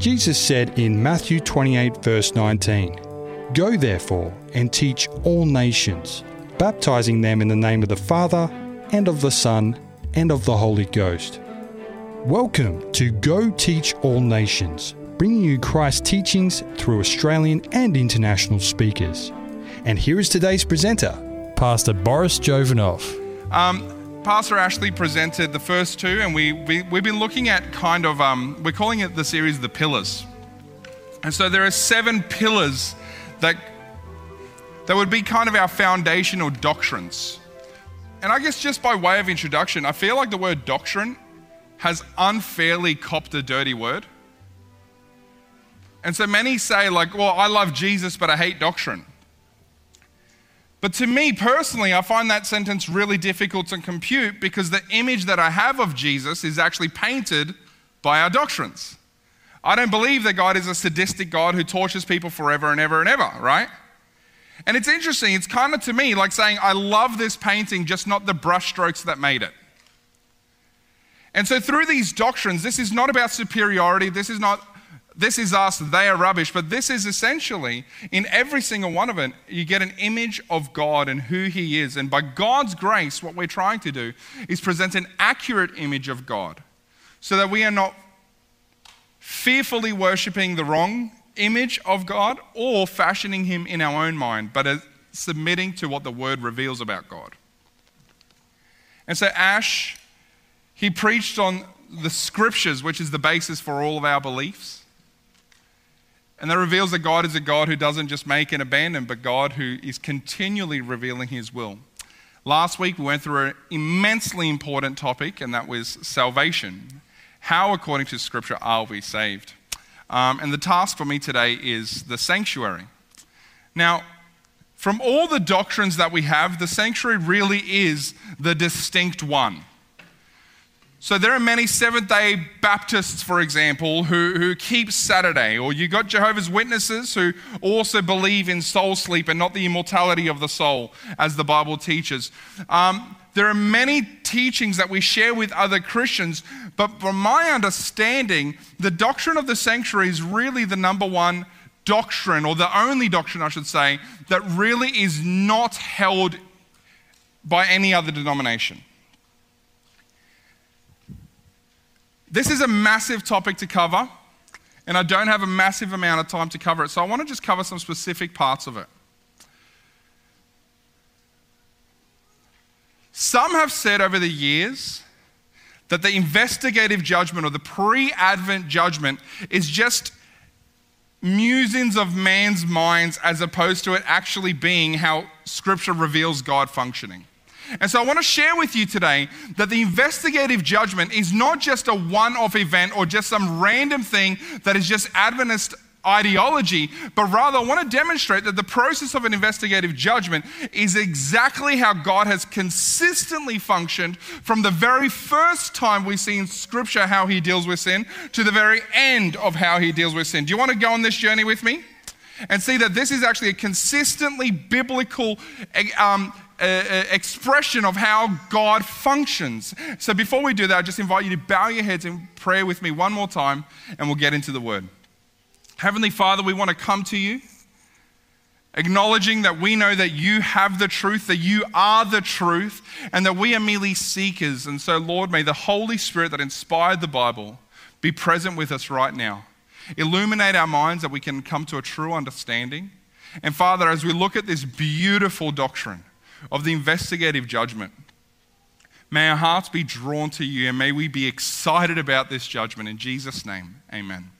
Jesus said in Matthew 28, verse 19, Go therefore and teach all nations, baptizing them in the name of the Father, and of the Son, and of the Holy Ghost. Welcome to Go Teach All Nations, bringing you Christ's teachings through Australian and international speakers. And here is today's presenter, Pastor Boris Jovanov. Um, Pastor Ashley presented the first two, and we, we, we've been looking at kind of, um, we're calling it the series The Pillars. And so there are seven pillars that, that would be kind of our foundational doctrines. And I guess just by way of introduction, I feel like the word doctrine has unfairly copped a dirty word. And so many say, like, well, I love Jesus, but I hate doctrine. But to me personally, I find that sentence really difficult to compute because the image that I have of Jesus is actually painted by our doctrines. I don't believe that God is a sadistic God who tortures people forever and ever and ever, right? And it's interesting, it's kind of to me like saying, I love this painting, just not the brushstrokes that made it. And so, through these doctrines, this is not about superiority, this is not, this is us, they are rubbish, but this is essentially, in every single one of it, you get an image of God and who He is. And by God's grace, what we're trying to do is present an accurate image of God so that we are not fearfully worshipping the wrong image of God or fashioning him in our own mind, but submitting to what the word reveals about God. And so, Ash, he preached on the scriptures, which is the basis for all of our beliefs. And that reveals that God is a God who doesn't just make and abandon, but God who is continually revealing his will. Last week, we went through an immensely important topic, and that was salvation. How, according to Scripture, are we saved? Um, and the task for me today is the sanctuary. Now, from all the doctrines that we have, the sanctuary really is the distinct one. So there are many Seventh day Baptists, for example, who, who keep Saturday, or you got Jehovah's Witnesses who also believe in soul sleep and not the immortality of the soul, as the Bible teaches. Um, there are many teachings that we share with other Christians, but from my understanding, the doctrine of the sanctuary is really the number one doctrine, or the only doctrine, I should say, that really is not held by any other denomination. This is a massive topic to cover, and I don't have a massive amount of time to cover it, so I want to just cover some specific parts of it. Some have said over the years that the investigative judgment or the pre Advent judgment is just musings of man's minds as opposed to it actually being how Scripture reveals God functioning. And so I want to share with you today that the investigative judgment is not just a one off event or just some random thing that is just Adventist ideology, but rather I want to demonstrate that the process of an investigative judgment is exactly how God has consistently functioned from the very first time we see in Scripture how He deals with sin to the very end of how He deals with sin. Do you want to go on this journey with me? And see that this is actually a consistently biblical um, expression of how God functions. So before we do that, I just invite you to bow your heads in prayer with me one more time and we'll get into the word. Heavenly Father, we want to come to you, acknowledging that we know that you have the truth, that you are the truth, and that we are merely seekers. And so, Lord, may the Holy Spirit that inspired the Bible be present with us right now. Illuminate our minds that we can come to a true understanding. And Father, as we look at this beautiful doctrine of the investigative judgment, may our hearts be drawn to you and may we be excited about this judgment. In Jesus' name, amen.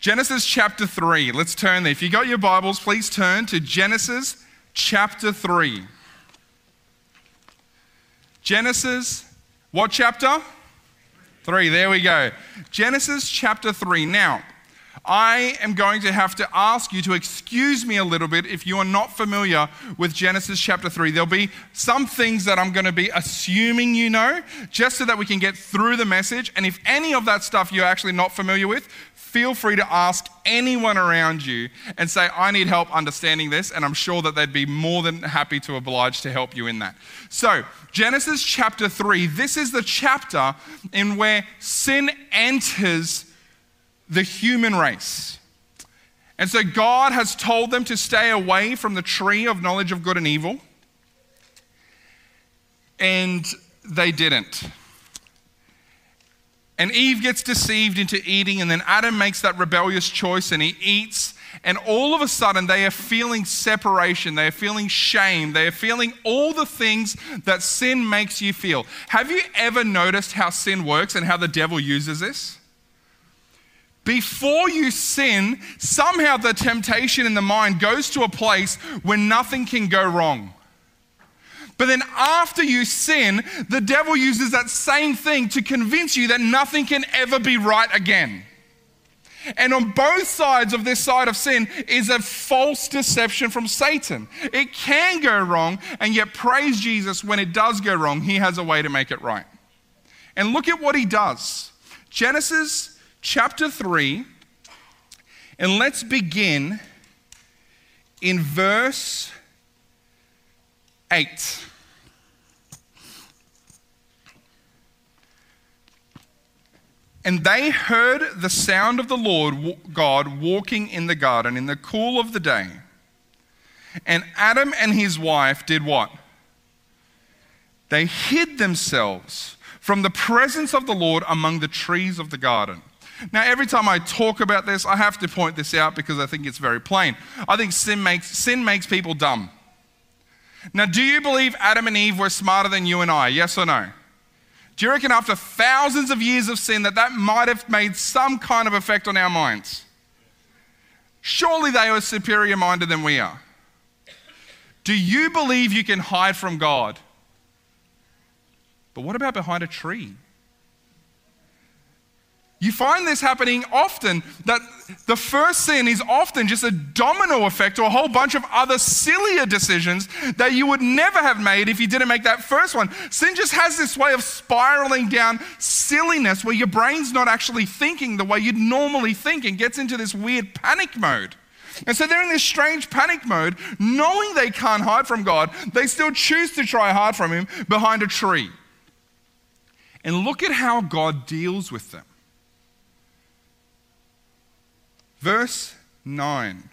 Genesis chapter 3. Let's turn there. If you got your Bibles, please turn to Genesis chapter 3. Genesis, what chapter? 3. There we go. Genesis chapter 3. Now, I am going to have to ask you to excuse me a little bit if you are not familiar with Genesis chapter 3. There'll be some things that I'm going to be assuming you know, just so that we can get through the message. And if any of that stuff you're actually not familiar with, feel free to ask anyone around you and say, I need help understanding this, and I'm sure that they'd be more than happy to oblige to help you in that. So, Genesis chapter 3, this is the chapter in where sin enters the human race. And so God has told them to stay away from the tree of knowledge of good and evil. And they didn't. And Eve gets deceived into eating, and then Adam makes that rebellious choice and he eats. And all of a sudden, they are feeling separation. They are feeling shame. They are feeling all the things that sin makes you feel. Have you ever noticed how sin works and how the devil uses this? Before you sin, somehow the temptation in the mind goes to a place where nothing can go wrong. But then after you sin, the devil uses that same thing to convince you that nothing can ever be right again. And on both sides of this side of sin is a false deception from Satan. It can go wrong, and yet, praise Jesus, when it does go wrong, he has a way to make it right. And look at what he does Genesis chapter 3, and let's begin in verse 8. And they heard the sound of the Lord God walking in the garden in the cool of the day. And Adam and his wife did what? They hid themselves from the presence of the Lord among the trees of the garden. Now, every time I talk about this, I have to point this out because I think it's very plain. I think sin makes, sin makes people dumb. Now, do you believe Adam and Eve were smarter than you and I? Yes or no? Do you reckon after thousands of years of sin that that might have made some kind of effect on our minds? Surely they were superior minded than we are. Do you believe you can hide from God? But what about behind a tree? You find this happening often that the first sin is often just a domino effect or a whole bunch of other sillier decisions that you would never have made if you didn't make that first one. Sin just has this way of spiraling down silliness where your brain's not actually thinking the way you'd normally think and gets into this weird panic mode. And so they're in this strange panic mode, knowing they can't hide from God, they still choose to try hard from Him behind a tree. And look at how God deals with them. Verse 9.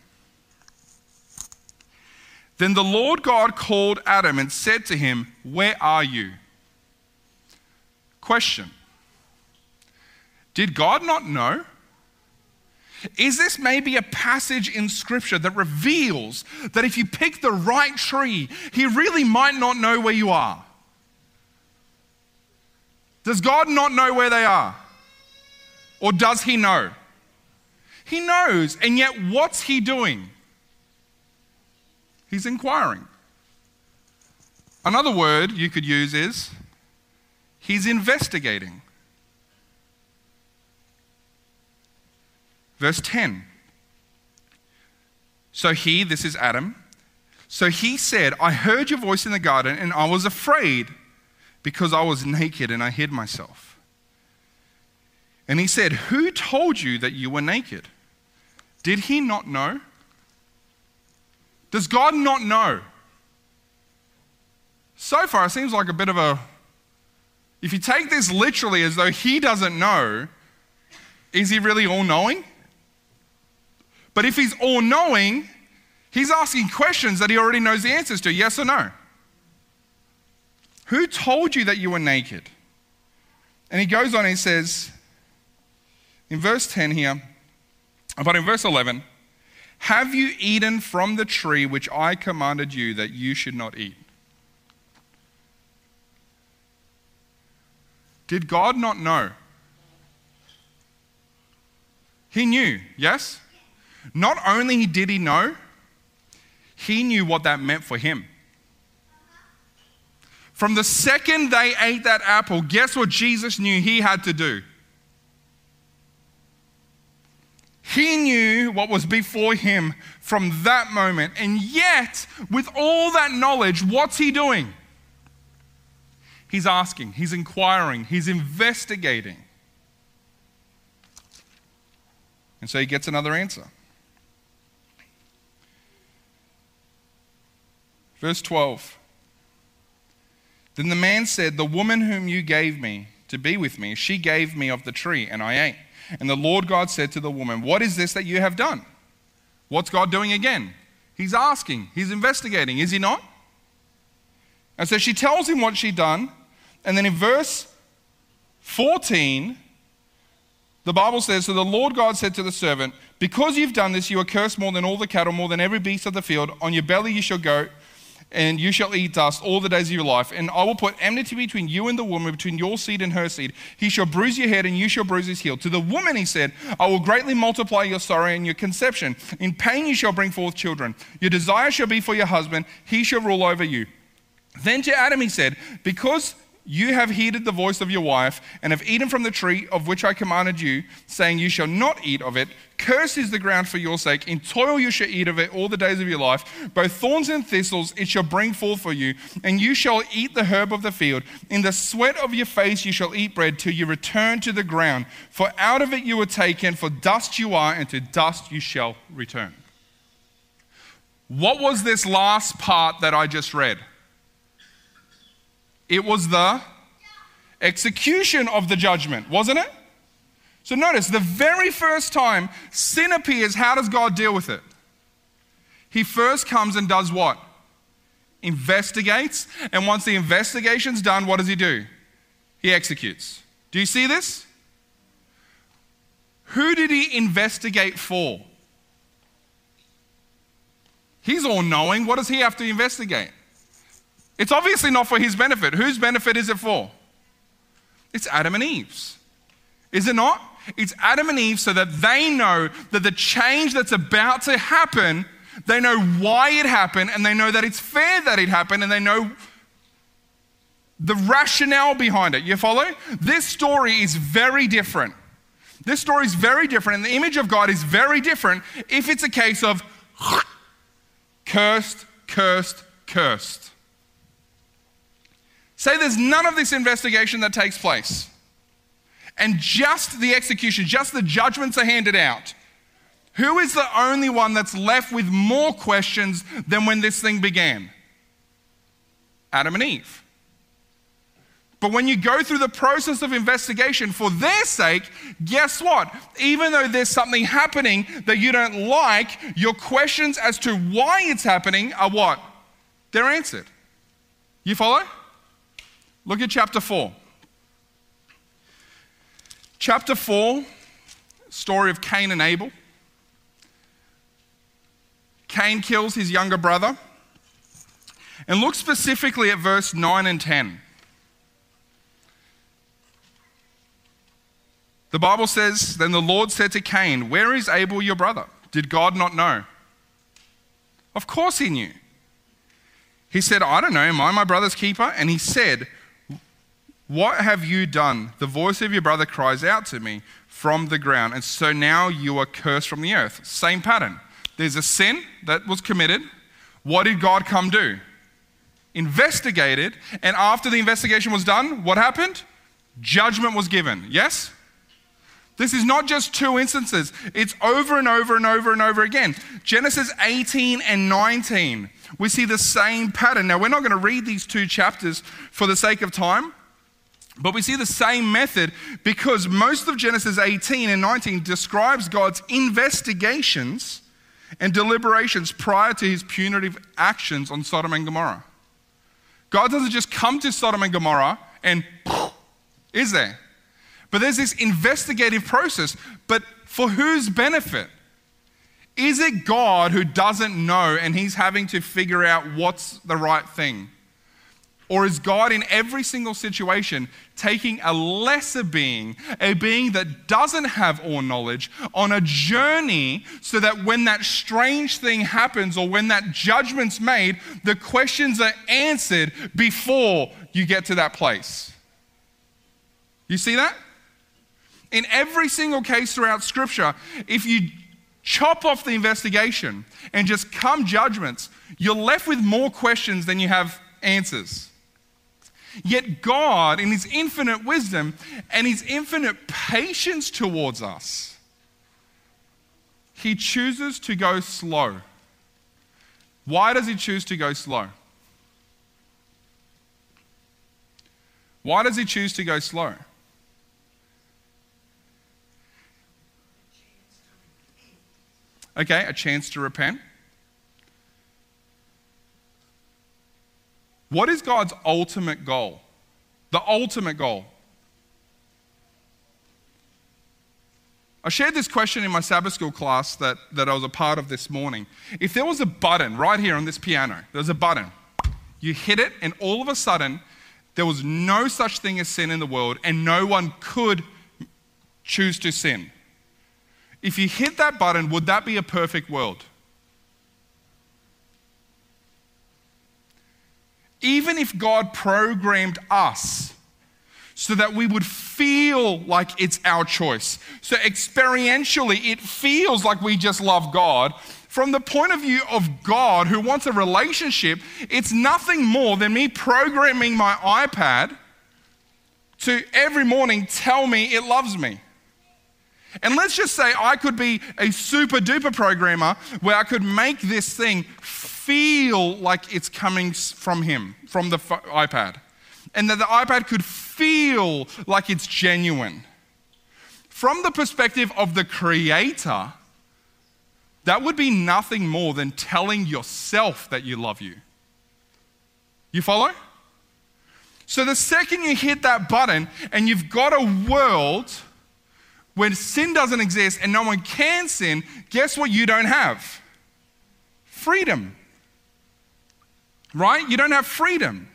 Then the Lord God called Adam and said to him, Where are you? Question Did God not know? Is this maybe a passage in Scripture that reveals that if you pick the right tree, He really might not know where you are? Does God not know where they are? Or does He know? He knows. And yet, what's he doing? He's inquiring. Another word you could use is he's investigating. Verse 10. So he, this is Adam, so he said, I heard your voice in the garden and I was afraid because I was naked and I hid myself. And he said, Who told you that you were naked? Did he not know? Does God not know? So far, it seems like a bit of a. If you take this literally as though he doesn't know, is he really all knowing? But if he's all knowing, he's asking questions that he already knows the answers to yes or no. Who told you that you were naked? And he goes on and he says, in verse 10 here, but in verse 11, have you eaten from the tree which I commanded you that you should not eat? Did God not know? He knew, yes? Not only did he know, he knew what that meant for him. From the second they ate that apple, guess what Jesus knew he had to do? He knew what was before him from that moment. And yet, with all that knowledge, what's he doing? He's asking, he's inquiring, he's investigating. And so he gets another answer. Verse 12. Then the man said, The woman whom you gave me to be with me, she gave me of the tree, and I ate. And the Lord God said to the woman, What is this that you have done? What's God doing again? He's asking, he's investigating, is he not? And so she tells him what she'd done. And then in verse 14, the Bible says, So the Lord God said to the servant, Because you've done this, you are cursed more than all the cattle, more than every beast of the field. On your belly you shall go and you shall eat dust all the days of your life. And I will put enmity between you and the woman, between your seed and her seed. He shall bruise your head, and you shall bruise his heel. To the woman he said, I will greatly multiply your sorrow and your conception. In pain you shall bring forth children. Your desire shall be for your husband, he shall rule over you. Then to Adam he said, Because you have heeded the voice of your wife, and have eaten from the tree of which I commanded you, saying, You shall not eat of it. Cursed is the ground for your sake. In toil you shall eat of it all the days of your life. Both thorns and thistles it shall bring forth for you, and you shall eat the herb of the field. In the sweat of your face you shall eat bread till you return to the ground. For out of it you were taken, for dust you are, and to dust you shall return. What was this last part that I just read? It was the execution of the judgment, wasn't it? So notice the very first time sin appears, how does God deal with it? He first comes and does what? Investigates. And once the investigation's done, what does he do? He executes. Do you see this? Who did he investigate for? He's all knowing. What does he have to investigate? It's obviously not for his benefit. Whose benefit is it for? It's Adam and Eve's. Is it not? It's Adam and Eve so that they know that the change that's about to happen, they know why it happened and they know that it's fair that it happened and they know the rationale behind it. You follow? This story is very different. This story is very different and the image of God is very different if it's a case of cursed, cursed, cursed. Say there's none of this investigation that takes place, and just the execution, just the judgments are handed out. Who is the only one that's left with more questions than when this thing began? Adam and Eve. But when you go through the process of investigation for their sake, guess what? Even though there's something happening that you don't like, your questions as to why it's happening are what? They're answered. You follow? Look at chapter 4. Chapter 4, story of Cain and Abel. Cain kills his younger brother. And look specifically at verse 9 and 10. The Bible says, Then the Lord said to Cain, Where is Abel your brother? Did God not know? Of course he knew. He said, I don't know, am I my brother's keeper? And he said, what have you done? The voice of your brother cries out to me from the ground, and so now you are cursed from the earth. Same pattern. There's a sin that was committed. What did God come do? Investigated, and after the investigation was done, what happened? Judgment was given. Yes? This is not just two instances, it's over and over and over and over again. Genesis 18 and 19, we see the same pattern. Now, we're not going to read these two chapters for the sake of time, but we see the same method because most of Genesis 18 and 19 describes God's investigations and deliberations prior to his punitive actions on Sodom and Gomorrah. God doesn't just come to Sodom and Gomorrah and is there? But there's this investigative process. But for whose benefit? Is it God who doesn't know and he's having to figure out what's the right thing? Or is God in every single situation taking a lesser being, a being that doesn't have all knowledge, on a journey so that when that strange thing happens or when that judgment's made, the questions are answered before you get to that place? You see that? In every single case throughout Scripture, if you chop off the investigation and just come judgments, you're left with more questions than you have answers. Yet God, in His infinite wisdom and His infinite patience towards us, He chooses to go slow. Why does He choose to go slow? Why does He choose to go slow? Okay, a chance to repent. What is God's ultimate goal? The ultimate goal. I shared this question in my Sabbath school class that, that I was a part of this morning. If there was a button right here on this piano, there's a button, you hit it, and all of a sudden, there was no such thing as sin in the world, and no one could choose to sin. If you hit that button, would that be a perfect world? Even if God programmed us so that we would feel like it's our choice. So, experientially, it feels like we just love God. From the point of view of God who wants a relationship, it's nothing more than me programming my iPad to every morning tell me it loves me. And let's just say I could be a super duper programmer where I could make this thing feel like it's coming from Him, from the iPad and that the iPad could feel like it's genuine. From the perspective of the creator, that would be nothing more than telling yourself that you love you. You follow? So the second you hit that button and you've got a world where sin doesn't exist and no one can sin, guess what you don't have? Freedom. Right? You don't have freedom.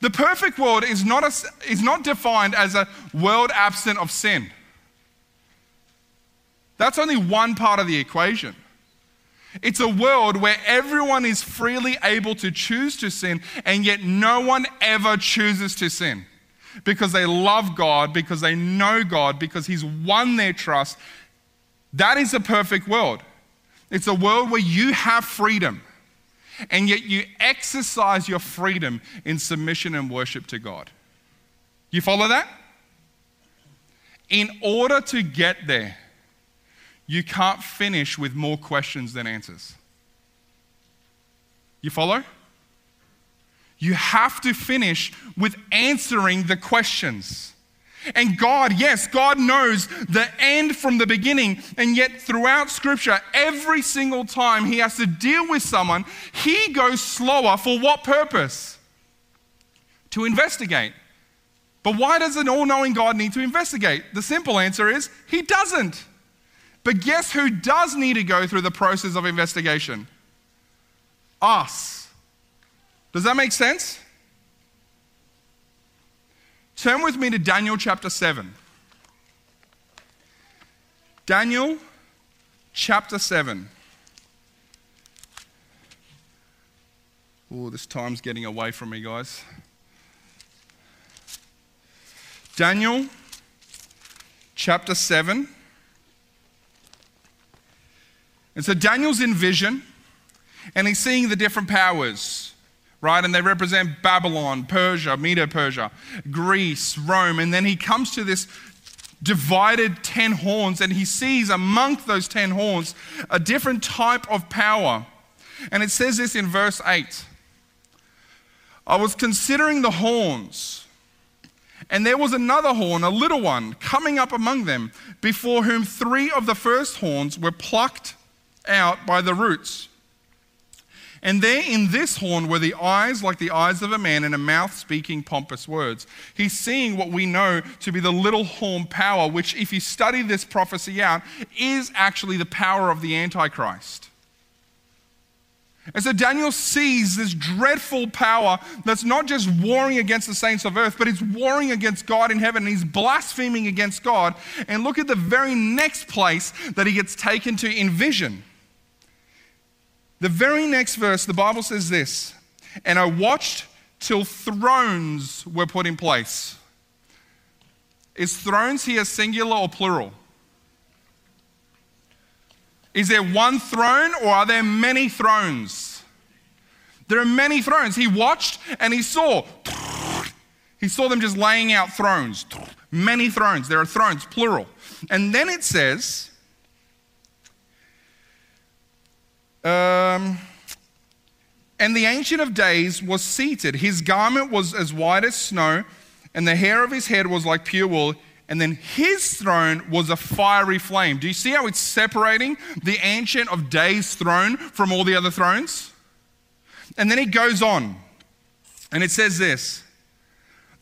The perfect world is not, a, is not defined as a world absent of sin. That's only one part of the equation. It's a world where everyone is freely able to choose to sin, and yet no one ever chooses to sin because they love God, because they know God, because He's won their trust. That is a perfect world. It's a world where you have freedom and yet you exercise your freedom in submission and worship to God. You follow that? In order to get there, you can't finish with more questions than answers. You follow? You have to finish with answering the questions. And God, yes, God knows the end from the beginning. And yet, throughout Scripture, every single time He has to deal with someone, He goes slower for what purpose? To investigate. But why does an all knowing God need to investigate? The simple answer is He doesn't. But guess who does need to go through the process of investigation? Us. Does that make sense? Turn with me to Daniel chapter 7. Daniel chapter 7. Oh, this time's getting away from me, guys. Daniel chapter 7. And so Daniel's in vision, and he's seeing the different powers right? And they represent Babylon, Persia, Medo Persia, Greece, Rome. And then he comes to this divided 10 horns and he sees among those 10 horns a different type of power. And it says this in verse 8 I was considering the horns. And there was another horn, a little one, coming up among them, before whom three of the first horns were plucked out by the roots. And there in this horn were the eyes like the eyes of a man and a mouth speaking pompous words. He's seeing what we know to be the little horn power, which, if you study this prophecy out, is actually the power of the Antichrist. And so Daniel sees this dreadful power that's not just warring against the saints of earth, but it's warring against God in heaven. And he's blaspheming against God. And look at the very next place that he gets taken to in vision. The very next verse, the Bible says this And I watched till thrones were put in place. Is thrones here singular or plural? Is there one throne or are there many thrones? There are many thrones. He watched and he saw. He saw them just laying out thrones. Many thrones. There are thrones, plural. And then it says, Um, and the Ancient of Days was seated. His garment was as white as snow, and the hair of his head was like pure wool, And then his throne was a fiery flame. Do you see how it's separating the Ancient of Days throne from all the other thrones? And then he goes on, and it says this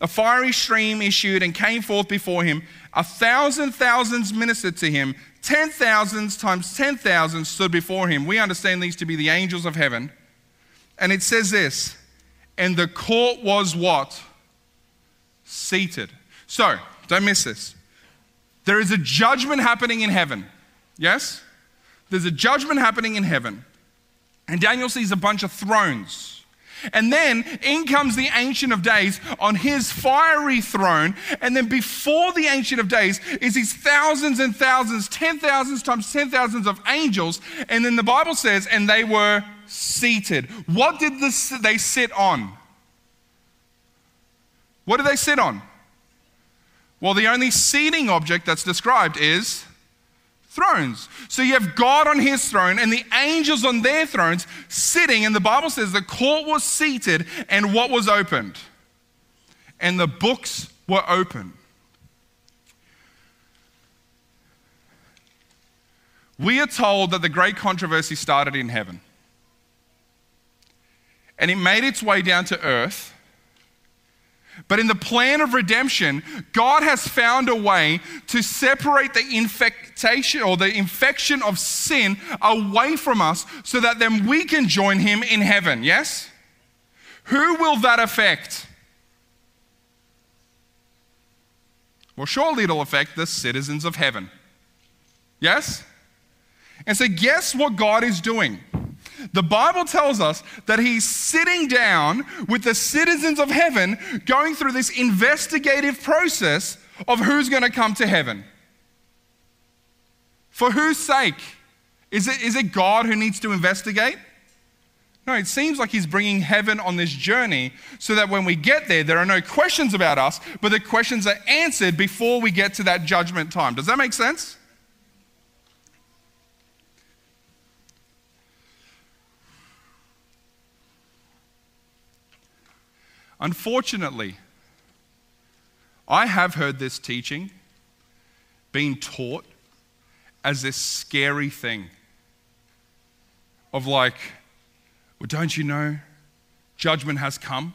A fiery stream issued and came forth before him. A thousand thousands ministered to him. Ten thousands times ten thousands stood before him. We understand these to be the angels of heaven. And it says this, and the court was what? Seated. So, don't miss this. There is a judgment happening in heaven. Yes? There's a judgment happening in heaven. And Daniel sees a bunch of thrones. And then in comes the Ancient of Days on his fiery throne. And then before the Ancient of Days is these thousands and thousands, ten thousands times ten thousands of angels. And then the Bible says, and they were seated. What did this, they sit on? What did they sit on? Well, the only seating object that's described is thrones. So you have God on his throne and the angels on their thrones sitting, and the Bible says the court was seated and what was opened? And the books were open. We are told that the great controversy started in heaven. And it made its way down to earth but in the plan of redemption, God has found a way to separate the infectation or the infection of sin away from us so that then we can join Him in heaven. Yes? Who will that affect? Well, surely it'll affect the citizens of heaven. Yes? And so, guess what God is doing? The Bible tells us that he's sitting down with the citizens of heaven going through this investigative process of who's going to come to heaven. For whose sake? Is it, is it God who needs to investigate? No, it seems like he's bringing heaven on this journey so that when we get there, there are no questions about us, but the questions are answered before we get to that judgment time. Does that make sense? Unfortunately, I have heard this teaching being taught as this scary thing of like, well, don't you know, judgment has come?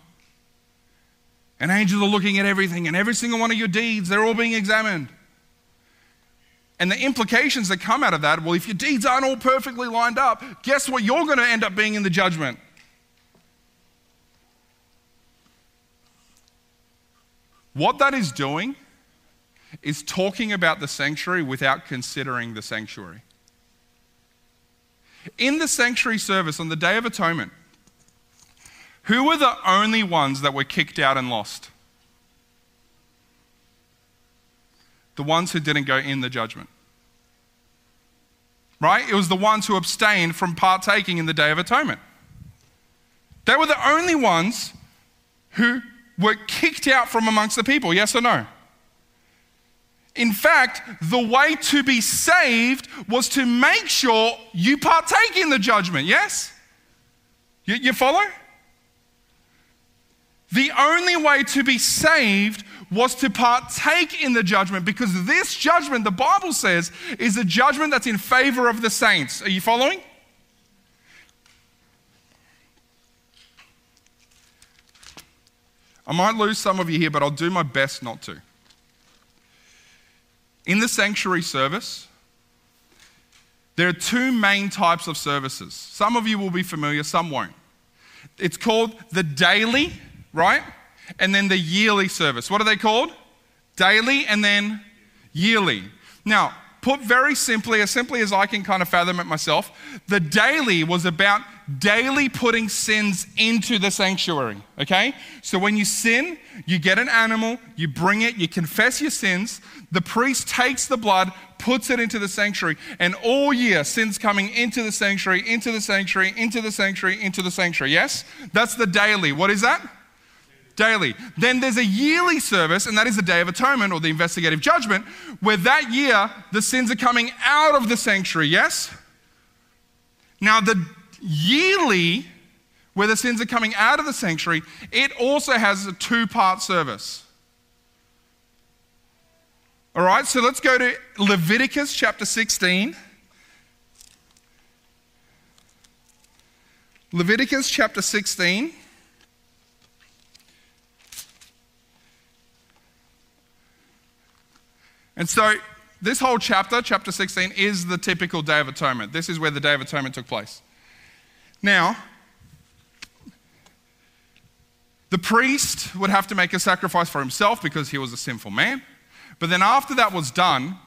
And angels are looking at everything, and every single one of your deeds, they're all being examined. And the implications that come out of that well, if your deeds aren't all perfectly lined up, guess what you're going to end up being in the judgment? What that is doing is talking about the sanctuary without considering the sanctuary. In the sanctuary service on the Day of Atonement, who were the only ones that were kicked out and lost? The ones who didn't go in the judgment. Right? It was the ones who abstained from partaking in the Day of Atonement. They were the only ones who were kicked out from amongst the people, yes or no? In fact, the way to be saved was to make sure you partake in the judgment, yes? You, you follow? The only way to be saved was to partake in the judgment because this judgment, the Bible says, is a judgment that's in favor of the saints. Are you following? I might lose some of you here, but I'll do my best not to. In the sanctuary service, there are two main types of services. Some of you will be familiar, some won't. It's called the daily, right? And then the yearly service. What are they called? Daily and then yearly. Now, put very simply, as simply as I can kind of fathom it myself, the daily was about daily putting sins into the sanctuary. Okay? So when you sin, you get an animal, you bring it, you confess your sins, the priest takes the blood, puts it into the sanctuary, and all year sins coming into the sanctuary, into the sanctuary, into the sanctuary, into the sanctuary. Yes? That's the daily. What is that? daily. Then there's a yearly service, and that is the Day of Atonement or the investigative judgment, where that year the sins are coming out of the sanctuary, yes? Now, the yearly, where the sins are coming out of the sanctuary, it also has a two part service. All right, so let's go to Leviticus chapter 16. Leviticus chapter 16. And so, this whole chapter, chapter 16, is the typical Day of Atonement. This is where the Day of Atonement took place. Now, the priest would have to make a sacrifice for himself because he was a sinful man. But then, after that was done,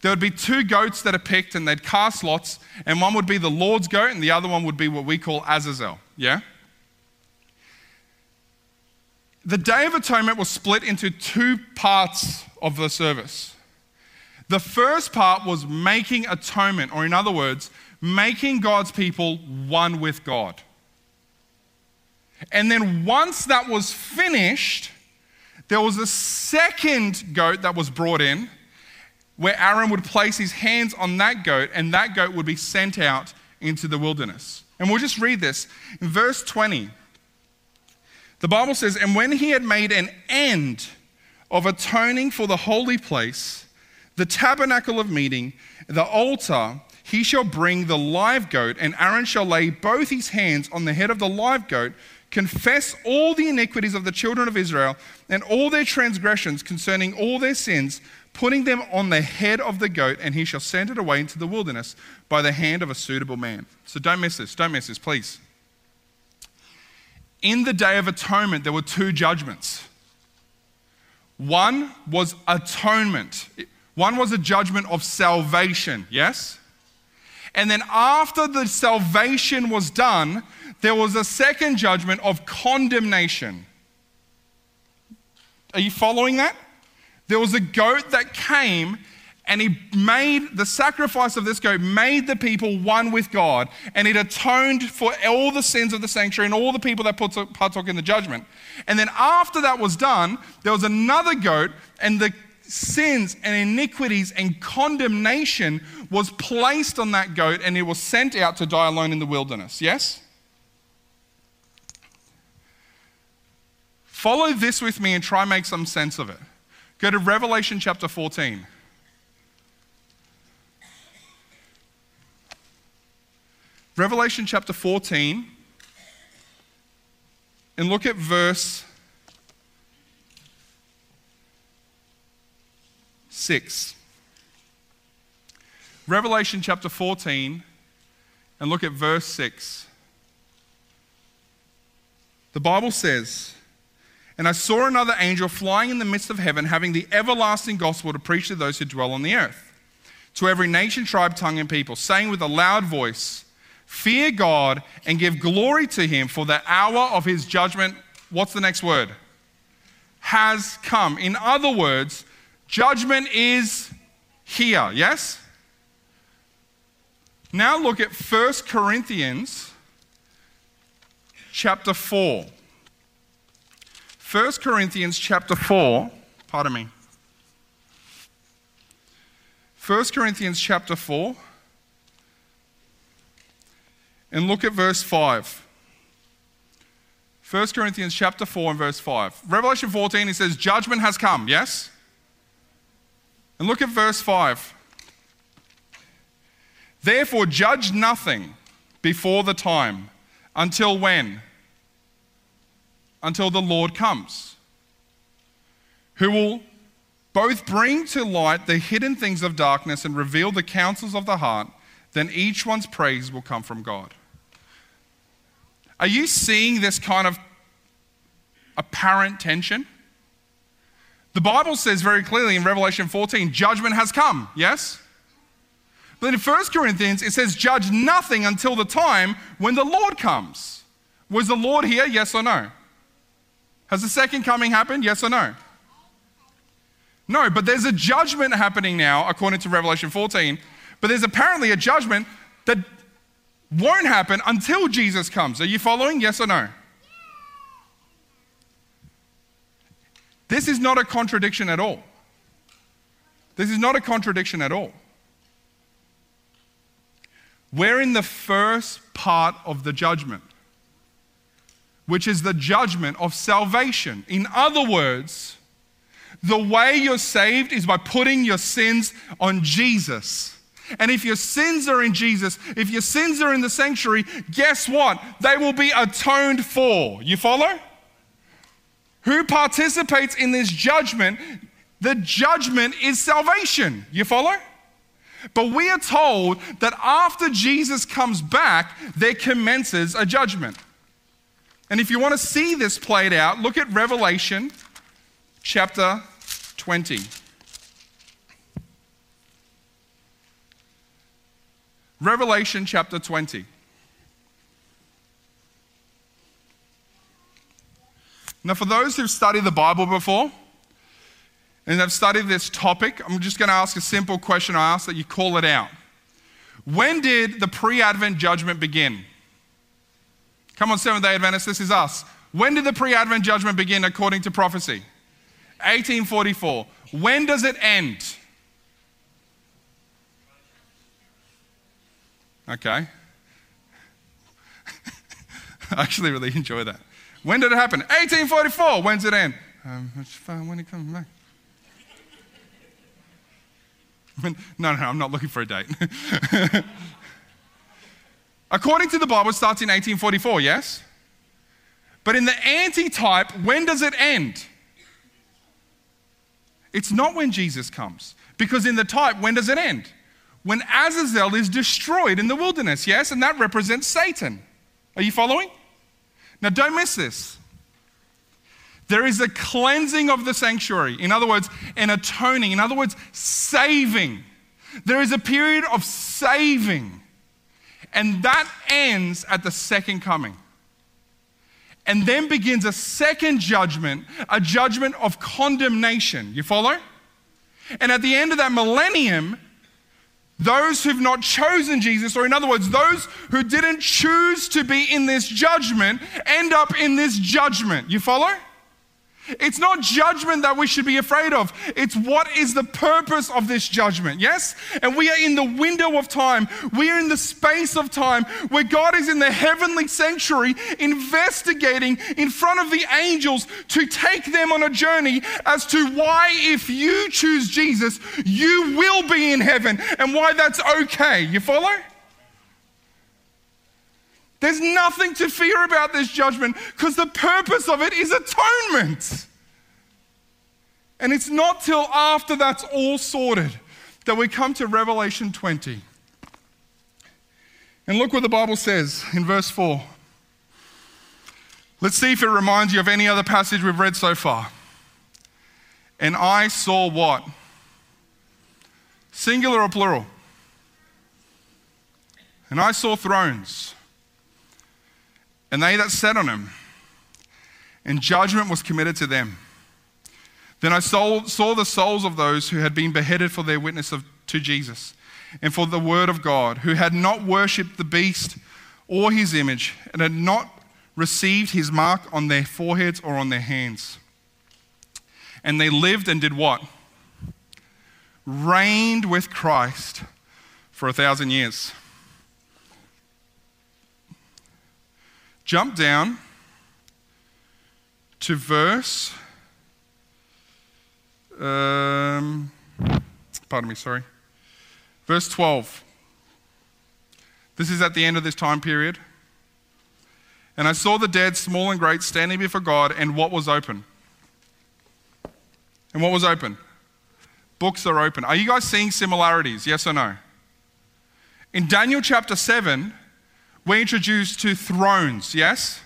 there would be two goats that are picked and they'd cast lots, and one would be the Lord's goat and the other one would be what we call Azazel. Yeah? The Day of Atonement was split into two parts of the service. The first part was making atonement, or in other words, making God's people one with God. And then once that was finished, there was a second goat that was brought in where Aaron would place his hands on that goat, and that goat would be sent out into the wilderness. And we'll just read this. In verse 20, the Bible says, And when he had made an end of atoning for the holy place, the tabernacle of meeting, the altar, he shall bring the live goat, and Aaron shall lay both his hands on the head of the live goat, confess all the iniquities of the children of Israel, and all their transgressions concerning all their sins, putting them on the head of the goat, and he shall send it away into the wilderness by the hand of a suitable man. So don't miss this, don't miss this, please. In the Day of Atonement, there were two judgments. One was atonement. One was a judgment of salvation, yes? And then after the salvation was done, there was a second judgment of condemnation. Are you following that? There was a goat that came and he made the sacrifice of this goat made the people one with God and it atoned for all the sins of the sanctuary and all the people that put partook in the judgment. And then after that was done, there was another goat and the sins and iniquities and condemnation was placed on that goat and it was sent out to die alone in the wilderness. Yes? Follow this with me and try and make some sense of it. Go to Revelation chapter 14. Revelation chapter 14, and look at verse 6. Revelation chapter 14, and look at verse 6. The Bible says, And I saw another angel flying in the midst of heaven, having the everlasting gospel to preach to those who dwell on the earth, to every nation, tribe, tongue, and people, saying with a loud voice, Fear God and give glory to him, for the hour of his judgment, what's the next word? Has come. In other words, Judgment is here, yes? Now look at 1 Corinthians chapter 4. 1 Corinthians chapter 4, pardon me. 1 Corinthians chapter 4, and look at verse 5. 1 Corinthians chapter 4 and verse 5. Revelation 14, it says, Judgment has come, yes? And look at verse 5. Therefore, judge nothing before the time. Until when? Until the Lord comes, who will both bring to light the hidden things of darkness and reveal the counsels of the heart, then each one's praise will come from God. Are you seeing this kind of apparent tension? The Bible says very clearly in Revelation 14, judgment has come, yes? But in 1 Corinthians, it says, judge nothing until the time when the Lord comes. Was the Lord here, yes or no? Has the second coming happened, yes or no? No, but there's a judgment happening now, according to Revelation 14. But there's apparently a judgment that won't happen until Jesus comes. Are you following, yes or no? This is not a contradiction at all. This is not a contradiction at all. We're in the first part of the judgment, which is the judgment of salvation. In other words, The way you're saved is by putting your sins on Jesus. And if your sins are in Jesus, if your sins are in the sanctuary, guess what? They will be atoned for. You follow? Who participates in this judgment? The judgment is salvation. You follow? But we are told that after Jesus comes back, there commences a judgment. And if you want to see this played out, look at Revelation chapter 20. Revelation chapter 20. Now, for those who've studied the Bible before and have studied this topic, I'm just going to ask a simple question. I ask that you call it out. When did the pre Advent judgment begin? Come on, Seventh day Adventists, this is us. When did the pre Advent judgment begin according to prophecy? 1844. When does it end? Okay. I actually really enjoy that. When did it happen? 1844. When's it end? Um, it's fine when it comes back. no, no, no, I'm not looking for a date. According to the Bible, it starts in 1844, yes? But in the anti-type, when does it end? It's not when Jesus comes. Because in the type, when does it end? When Azazel is destroyed in the wilderness, yes? And that represents Satan. Are you following? Now, don't miss this. There is a cleansing of the sanctuary. In other words, an atoning. In other words, saving. There is a period of saving. And that ends at the second coming. And then begins a second judgment, a judgment of condemnation. You follow? And at the end of that millennium, those who've not chosen Jesus, or in other words, those who didn't choose to be in this judgment, end up in this judgment. You follow? It's not judgment that we should be afraid of. It's what is the purpose of this judgment, yes? And we are in the window of time. We are in the space of time where God is in the heavenly sanctuary investigating in front of the angels to take them on a journey as to why, if you choose Jesus, you will be in heaven and why that's okay. You follow? There's nothing to fear about this judgment because the purpose of it is atonement. And it's not till after that's all sorted that we come to Revelation 20. And look what the Bible says in verse 4. Let's see if it reminds you of any other passage we've read so far. And I saw what? Singular or plural? And I saw thrones and they that sat on him, and judgment was committed to them. Then I saw, saw the souls of those who had been beheaded for their witness of, to Jesus and for the word of God, who had not worshipped the beast or his image, and had not received his mark on their foreheads or on their hands. And they lived and did what? Reigned with Christ for a thousand years. Jump down to verse. Um, pardon me, sorry. Verse 12. This is at the end of this time period. And I saw the dead, small and great, standing before God, and what was open? And what was open? Books are open. Are you guys seeing similarities? Yes or no? In Daniel chapter 7, we're introduced to thrones, yes?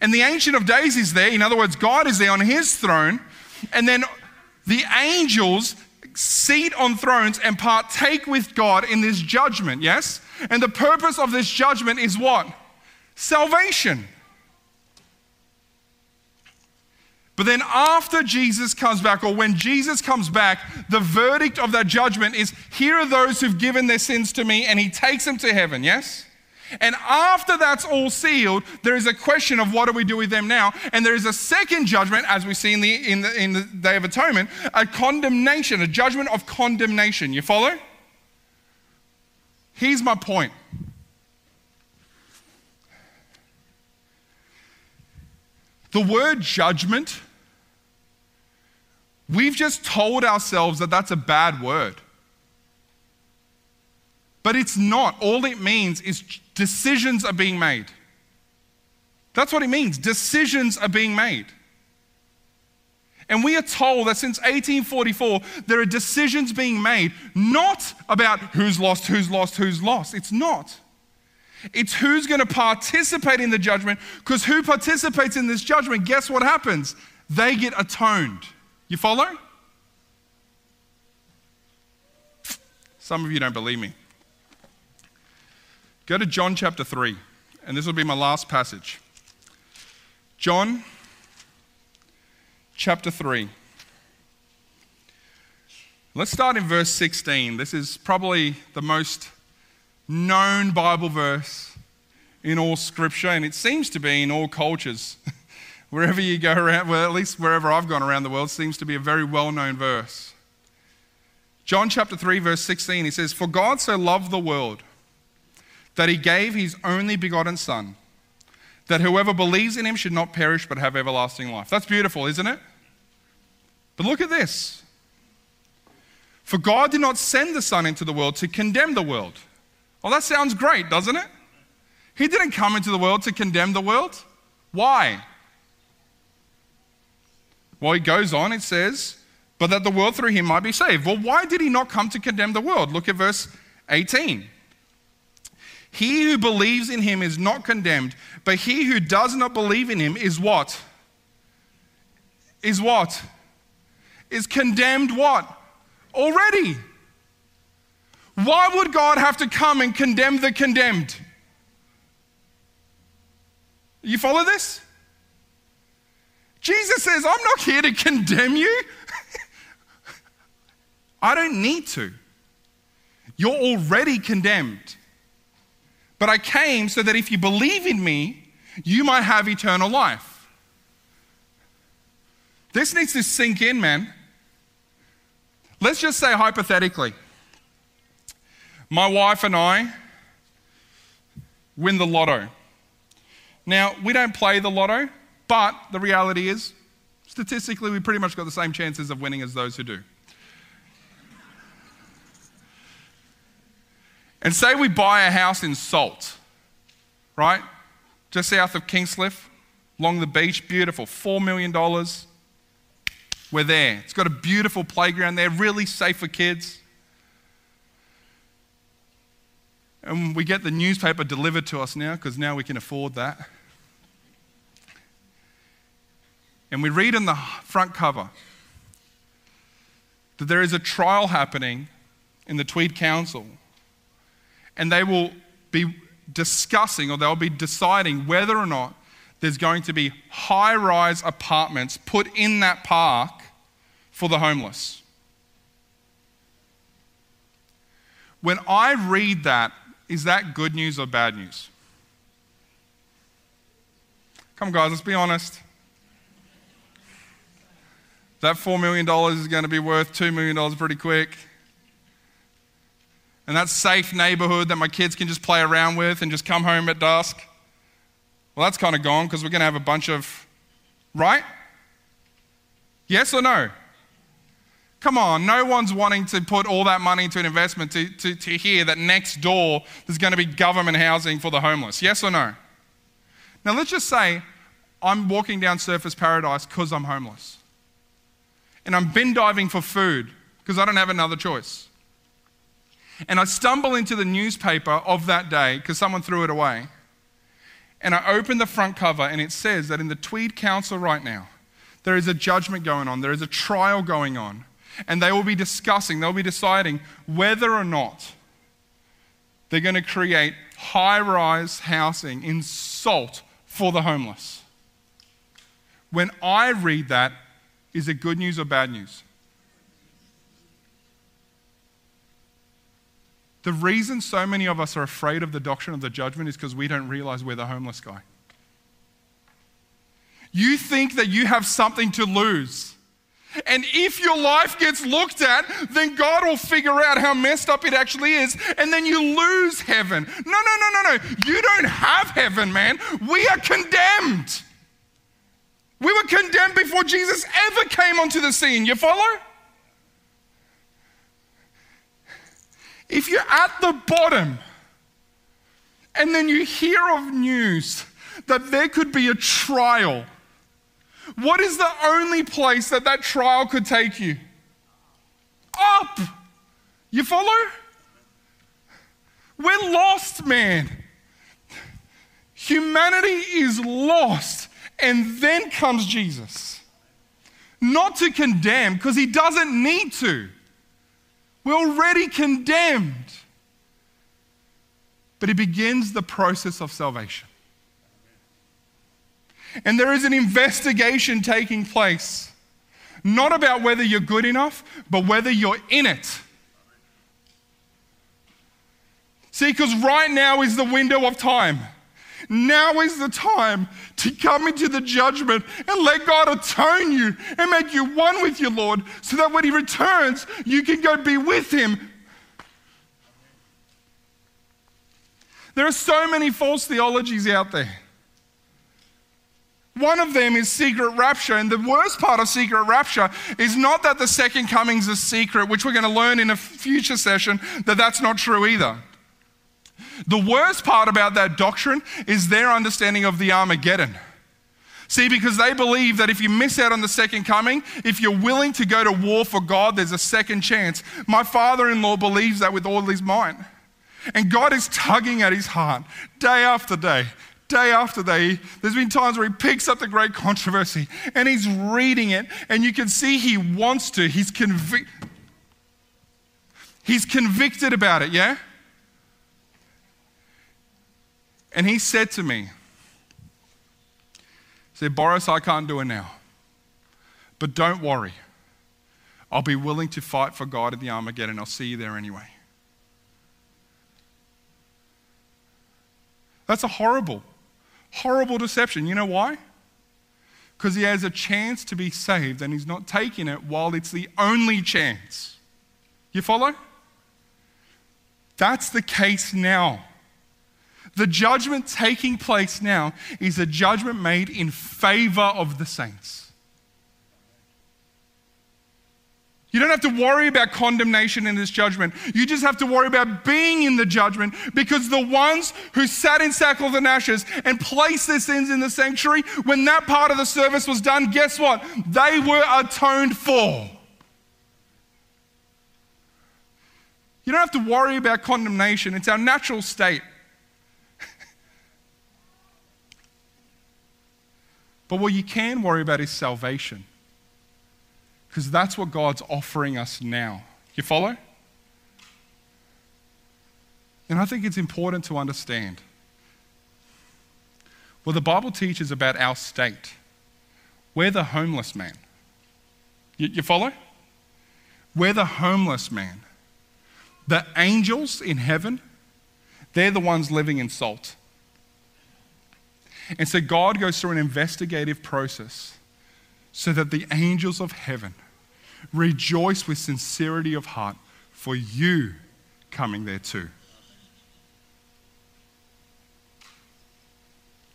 And the Ancient of Days is there. In other words, God is there on his throne. And then the angels seat on thrones and partake with God in this judgment, yes? And the purpose of this judgment is what? Salvation. But then, after Jesus comes back, or when Jesus comes back, the verdict of that judgment is here are those who've given their sins to me, and he takes them to heaven, yes? And after that's all sealed, there is a question of what do we do with them now? And there is a second judgment, as we see in the, in the, in the Day of Atonement, a condemnation, a judgment of condemnation. You follow? Here's my point. The word judgment we've just told ourselves that that's a bad word. But it's not. All it means is decisions are being made. That's what it means. Decisions are being made. And we are told that since 1844, there are decisions being made, not about who's lost, who's lost, who's lost. It's not. It's who's going to participate in the judgment, because who participates in this judgment, guess what happens? They get atoned. You follow? Some of you don't believe me. Go to John chapter 3, and this will be my last passage. John chapter 3. Let's start in verse 16. This is probably the most known Bible verse in all scripture, and it seems to be in all cultures. wherever you go around, well, at least wherever I've gone around the world, seems to be a very well known verse. John chapter 3, verse 16, he says, For God so loved the world that he gave his only begotten Son, that whoever believes in him should not perish but have everlasting life. That's beautiful, isn't it? But look at this. For God did not send the Son into the world to condemn the world. Well, that sounds great, doesn't it? He didn't come into the world to condemn the world. Why? Well, he goes on, it says, but that the world through him might be saved. Well, why did he not come to condemn the world? Look at verse 18. He who believes in him is not condemned, but he who does not believe in him is what? Is what? is condemned what? Already. Why would God have to come and condemn the condemned? You follow this? Jesus says, I'm not here to condemn you. I don't need to. You're already condemned. But I came so that if you believe in me, you might have eternal life. This needs to sink in, man. Let's just say hypothetically, my wife and I win the lotto. Now, we don't play the lotto, but the reality is, statistically, we pretty much got the same chances of winning as those who do. And say we buy a house in Salt, right? Just south of Kingscliff, along the beach, beautiful, $4 million we're there. It's got a beautiful playground there, really safe for kids. And we get the newspaper delivered to us now because now we can afford that. And we read in the front cover that there is a trial happening in the Tweed Council. And they will be discussing or they'll be deciding whether or not there's going to be high rise apartments put in that park for the homeless. When I read that, is that good news or bad news? Come, on, guys, let's be honest. That $4 million is going to be worth $2 million pretty quick. And that safe neighborhood that my kids can just play around with and just come home at dusk. Well, that's kind of gone because we're going to have a bunch of, right? Yes or no? Come on, no one's wanting to put all that money into an investment to, to, to hear that next door there's going to be government housing for the homeless. Yes or no? Now, let's just say I'm walking down Surfers Paradise because I'm homeless. And I'm bin diving for food because I don't have another choice. And I stumble into the newspaper of that day because someone threw it away. And I open the front cover and it says that in the Tweed Council right now, there is a judgment going on, there is a trial going on and they will be discussing, they'll be deciding whether or not they're going to create high rise housing in Salt for the homeless. When I read that, is it good news or bad news? The reason so many of us are afraid of the doctrine of the judgment is because we don't realize we're the homeless guy. You think that you have something to lose. And if your life gets looked at, then God will figure out how messed up it actually is, and then you lose heaven. No, no, no, no, no. You don't have heaven, man. We are condemned. We were condemned before Jesus ever came onto the scene. You follow? If you're at the bottom and then you hear of news that there could be a trial, what is the only place that that trial could take you? Up. You follow? We're lost, man. Humanity is lost. And then comes Jesus. Not to condemn, because he doesn't need to. We're already condemned. But he begins the process of salvation. And there is an investigation taking place, not about whether you're good enough, but whether you're in it. See, because right now is the window of time. Now is the time to come into the judgment and let God atone you and make you one with your Lord so that when He returns, you can go be with Him. There are so many false theologies out there. One of them is secret rapture. And the worst part of secret rapture is not that the second coming is a secret, which we're going to learn in a future session that that's not true either. The worst part about that doctrine is their understanding of the Armageddon. See, because they believe that if you miss out on the second coming, if you're willing to go to war for God, there's a second chance. My father in law believes that with all his might. And God is tugging at his heart day after day, day after day. There's been times where he picks up the great controversy and he's reading it, and you can see he wants to. He's, convi- he's convicted about it, yeah? And he said to me, he said, Boris, I can't do it now. But don't worry. I'll be willing to fight for God at the Armageddon. I'll see you there anyway. That's a horrible, horrible deception. You know why? Because he has a chance to be saved and he's not taking it while it's the only chance. You follow? That's the case now. The judgment taking place now is a judgment made in favor of the saints. You don't have to worry about condemnation in this judgment. You just have to worry about being in the judgment because the ones who sat in sackcloth and ashes and placed their sins in the sanctuary, when that part of the service was done, guess what? They were atoned for. You don't have to worry about condemnation, it's our natural state. But what you can worry about is salvation. Because that's what God's offering us now. You follow? And I think it's important to understand what the Bible teaches about our state. We're the homeless man. You, you follow? We're the homeless man. The angels in heaven, they're the ones living in salt. And so God goes through an investigative process so that the angels of heaven rejoice with sincerity of heart for you coming there too.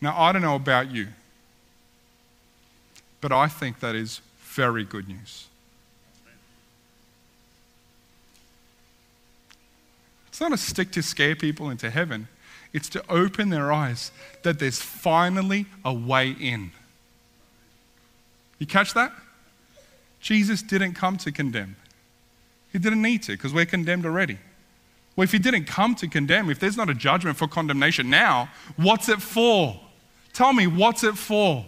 Now, I don't know about you, but I think that is very good news. It's not a stick to scare people into heaven. It's to open their eyes that there's finally a way in. You catch that? Jesus didn't come to condemn. He didn't need to because we're condemned already. Well, if he didn't come to condemn, if there's not a judgment for condemnation now, what's it for? Tell me, what's it for?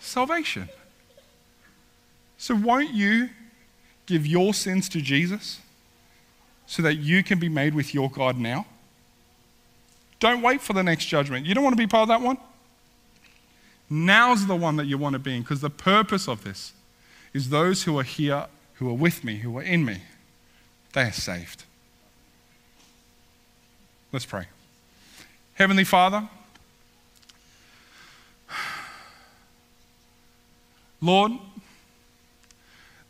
Salvation. So, won't you give your sins to Jesus so that you can be made with your God now? Don't wait for the next judgment. You don't want to be part of that one? Now's the one that you want to be in because the purpose of this is those who are here, who are with me, who are in me, they are saved. Let's pray. Heavenly Father, Lord,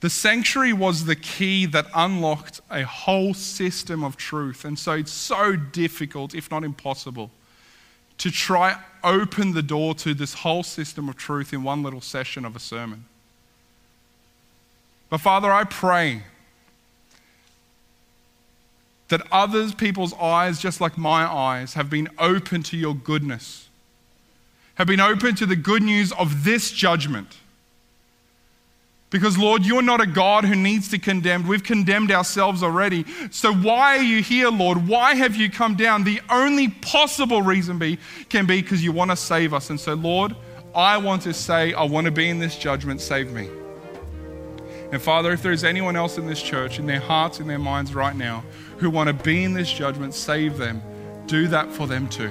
the sanctuary was the key that unlocked a whole system of truth. And so it's so difficult, if not impossible, to try open the door to this whole system of truth in one little session of a sermon. But Father, I pray that others people's eyes just like my eyes have been open to your goodness. Have been open to the good news of this judgment because, Lord, you're not a God who needs to condemn. We've condemned ourselves already. So, why are you here, Lord? Why have you come down? The only possible reason be, can be because you want to save us. And so, Lord, I want to say, I want to be in this judgment. Save me. And Father, if there's anyone else in this church, in their hearts, in their minds right now, who want to be in this judgment, save them. Do that for them too.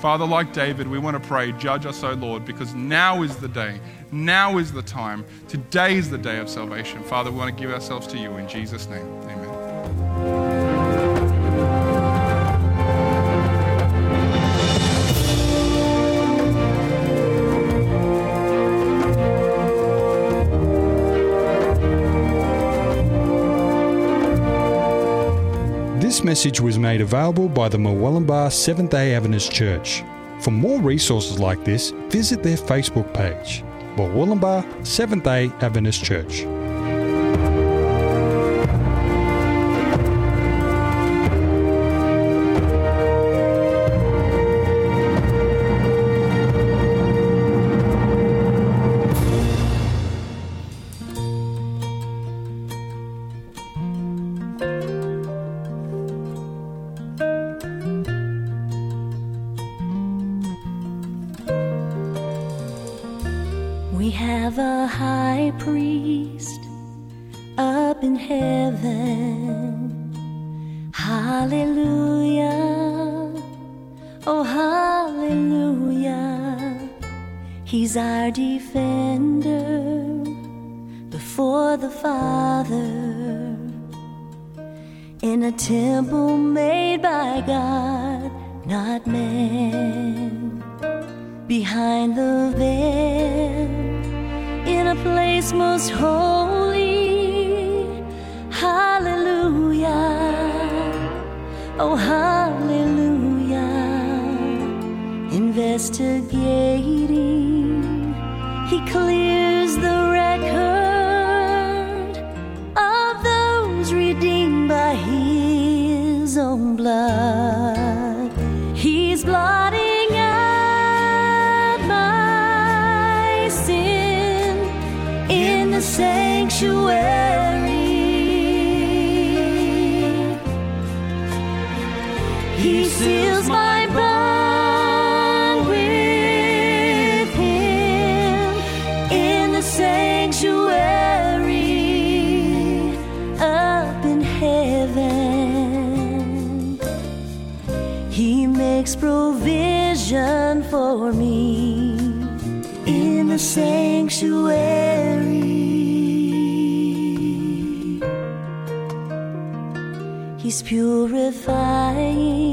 Father, like David, we want to pray, judge us, O Lord, because now is the day. Now is the time. Today is the day of salvation. Father, we want to give ourselves to you in Jesus' name. Amen. This message was made available by the Murwillumbah Seventh day Adventist Church. For more resources like this, visit their Facebook page, Murwillumbah Seventh day Adventist Church. Sanctuary. He's purifying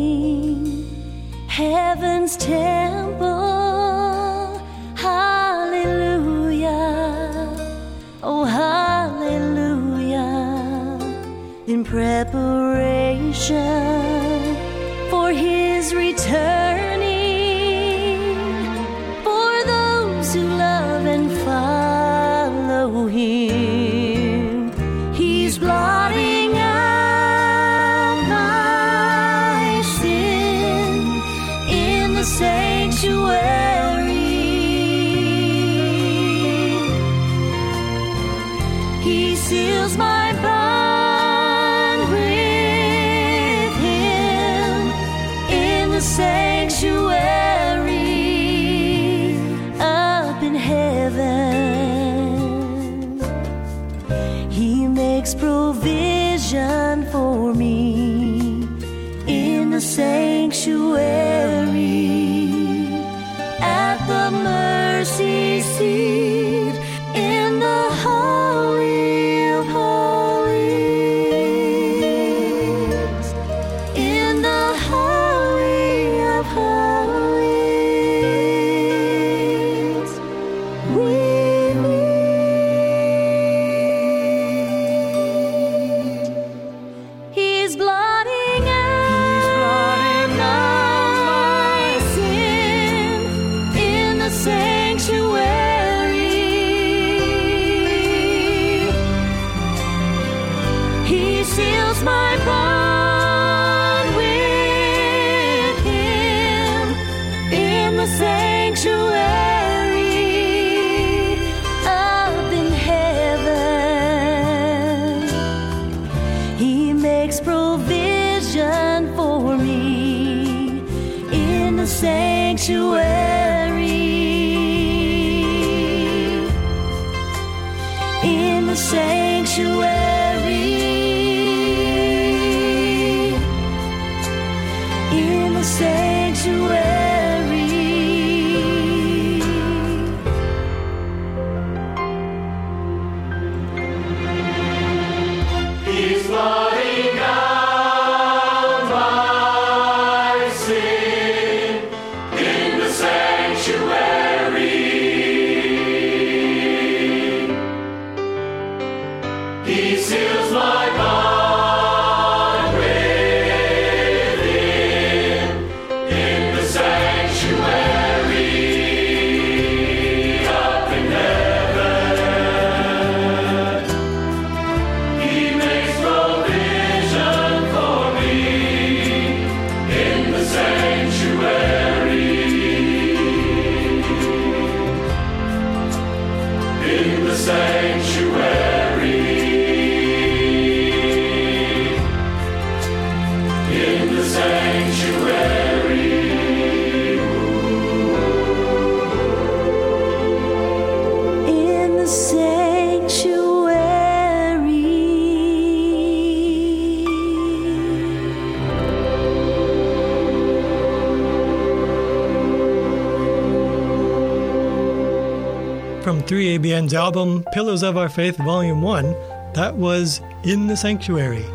3ABN's album Pillars of Our Faith Volume 1, that was In the Sanctuary.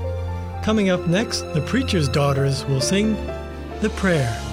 Coming up next, the preacher's daughters will sing The Prayer.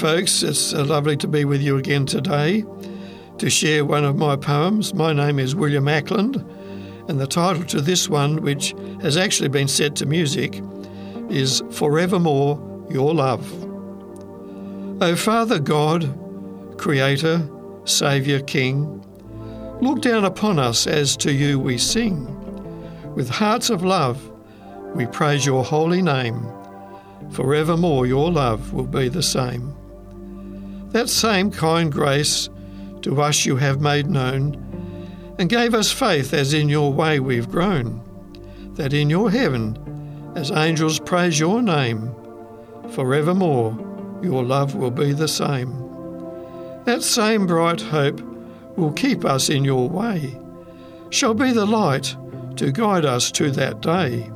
Folks. It's uh, lovely to be with you again today to share one of my poems. My name is William Ackland, and the title to this one, which has actually been set to music, is Forevermore Your Love. O Father God, Creator, Saviour, King, look down upon us as to you we sing. With hearts of love, we praise your holy name. Forevermore your love will be the same. That same kind grace to us you have made known, and gave us faith as in your way we've grown, that in your heaven, as angels praise your name, forevermore your love will be the same. That same bright hope will keep us in your way, shall be the light to guide us to that day.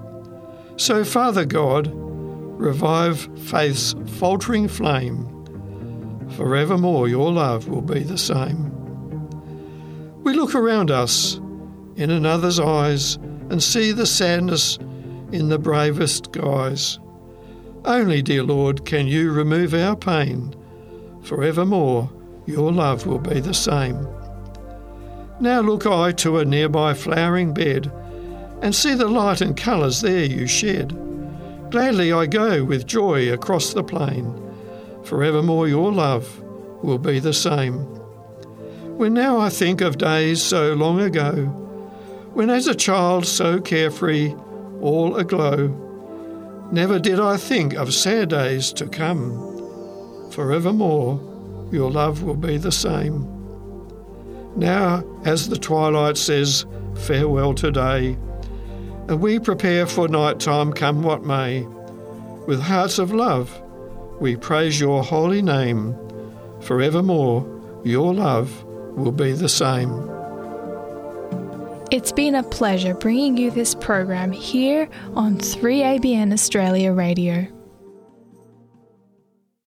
So, Father God, revive faith's faltering flame. Forevermore your love will be the same. We look around us in another's eyes and see the sadness in the bravest guise. Only, dear Lord, can you remove our pain. Forevermore your love will be the same. Now look I to a nearby flowering bed and see the light and colours there you shed. Gladly I go with joy across the plain. Forevermore your love will be the same. When now I think of days so long ago, when as a child so carefree, all aglow, never did I think of sad days to come. Forevermore your love will be the same. Now, as the twilight says, farewell today, and we prepare for night time come what may. With hearts of love, we praise your holy name. Forevermore, your love will be the same. It's been a pleasure bringing you this program here on 3ABN Australia Radio.